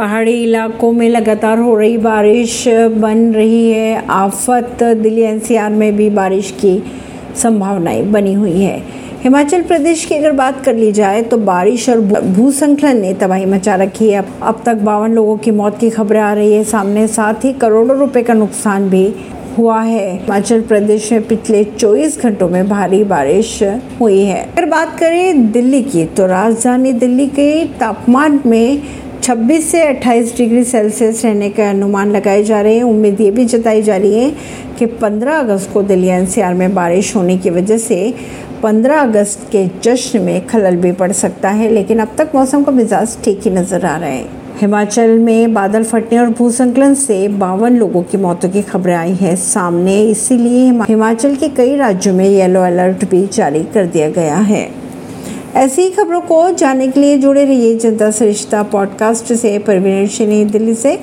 पहाड़ी इलाकों में लगातार हो रही बारिश बन रही है। आफत, दिल्ली एनसीआर में भी बारिश की संभावनाएँ बनी हुई है। हिमाचल प्रदेश की अगर बात कर ली जाए तो बारिश और भूसंकलन ने तबाही मचा रखी है। अब तक बावन लोगों की मौत की खबरें आ रही है। सामने साथ ही करोड़ों रुपए का नुकसान भी हुआ है। हिमाचल प्रदेश में पिछले 24 घंटों में भारी बारिश हुई है। अगर बात करें दिल्ली की तो राजधानी दिल्ली के तापमान में 26 से 28 डिग्री सेल्सियस रहने का अनुमान लगाए जा रहे हैं। उम्मीद ये भी जताई जा रही है कि 15 अगस्त को दिल्ली एनसीआर में बारिश होने की वजह से 15 अगस्त के जश्न में खलल भी पड़ सकता है, लेकिन अब तक मौसम का मिजाज ठीक ही नज़र आ रहा है। हिमाचल में बादल फटने और भूसंकलन से बावन लोगों की मौतों की खबरें आई हैं सामने। इसीलिए हिमाचल के कई राज्यों में येलो अलर्ट भी जारी कर दिया गया है। ऐसी ही खबरों को जानने के लिए जुड़े रहिए जनता सरिश्ता पॉडकास्ट से। परवीन दिल्ली से।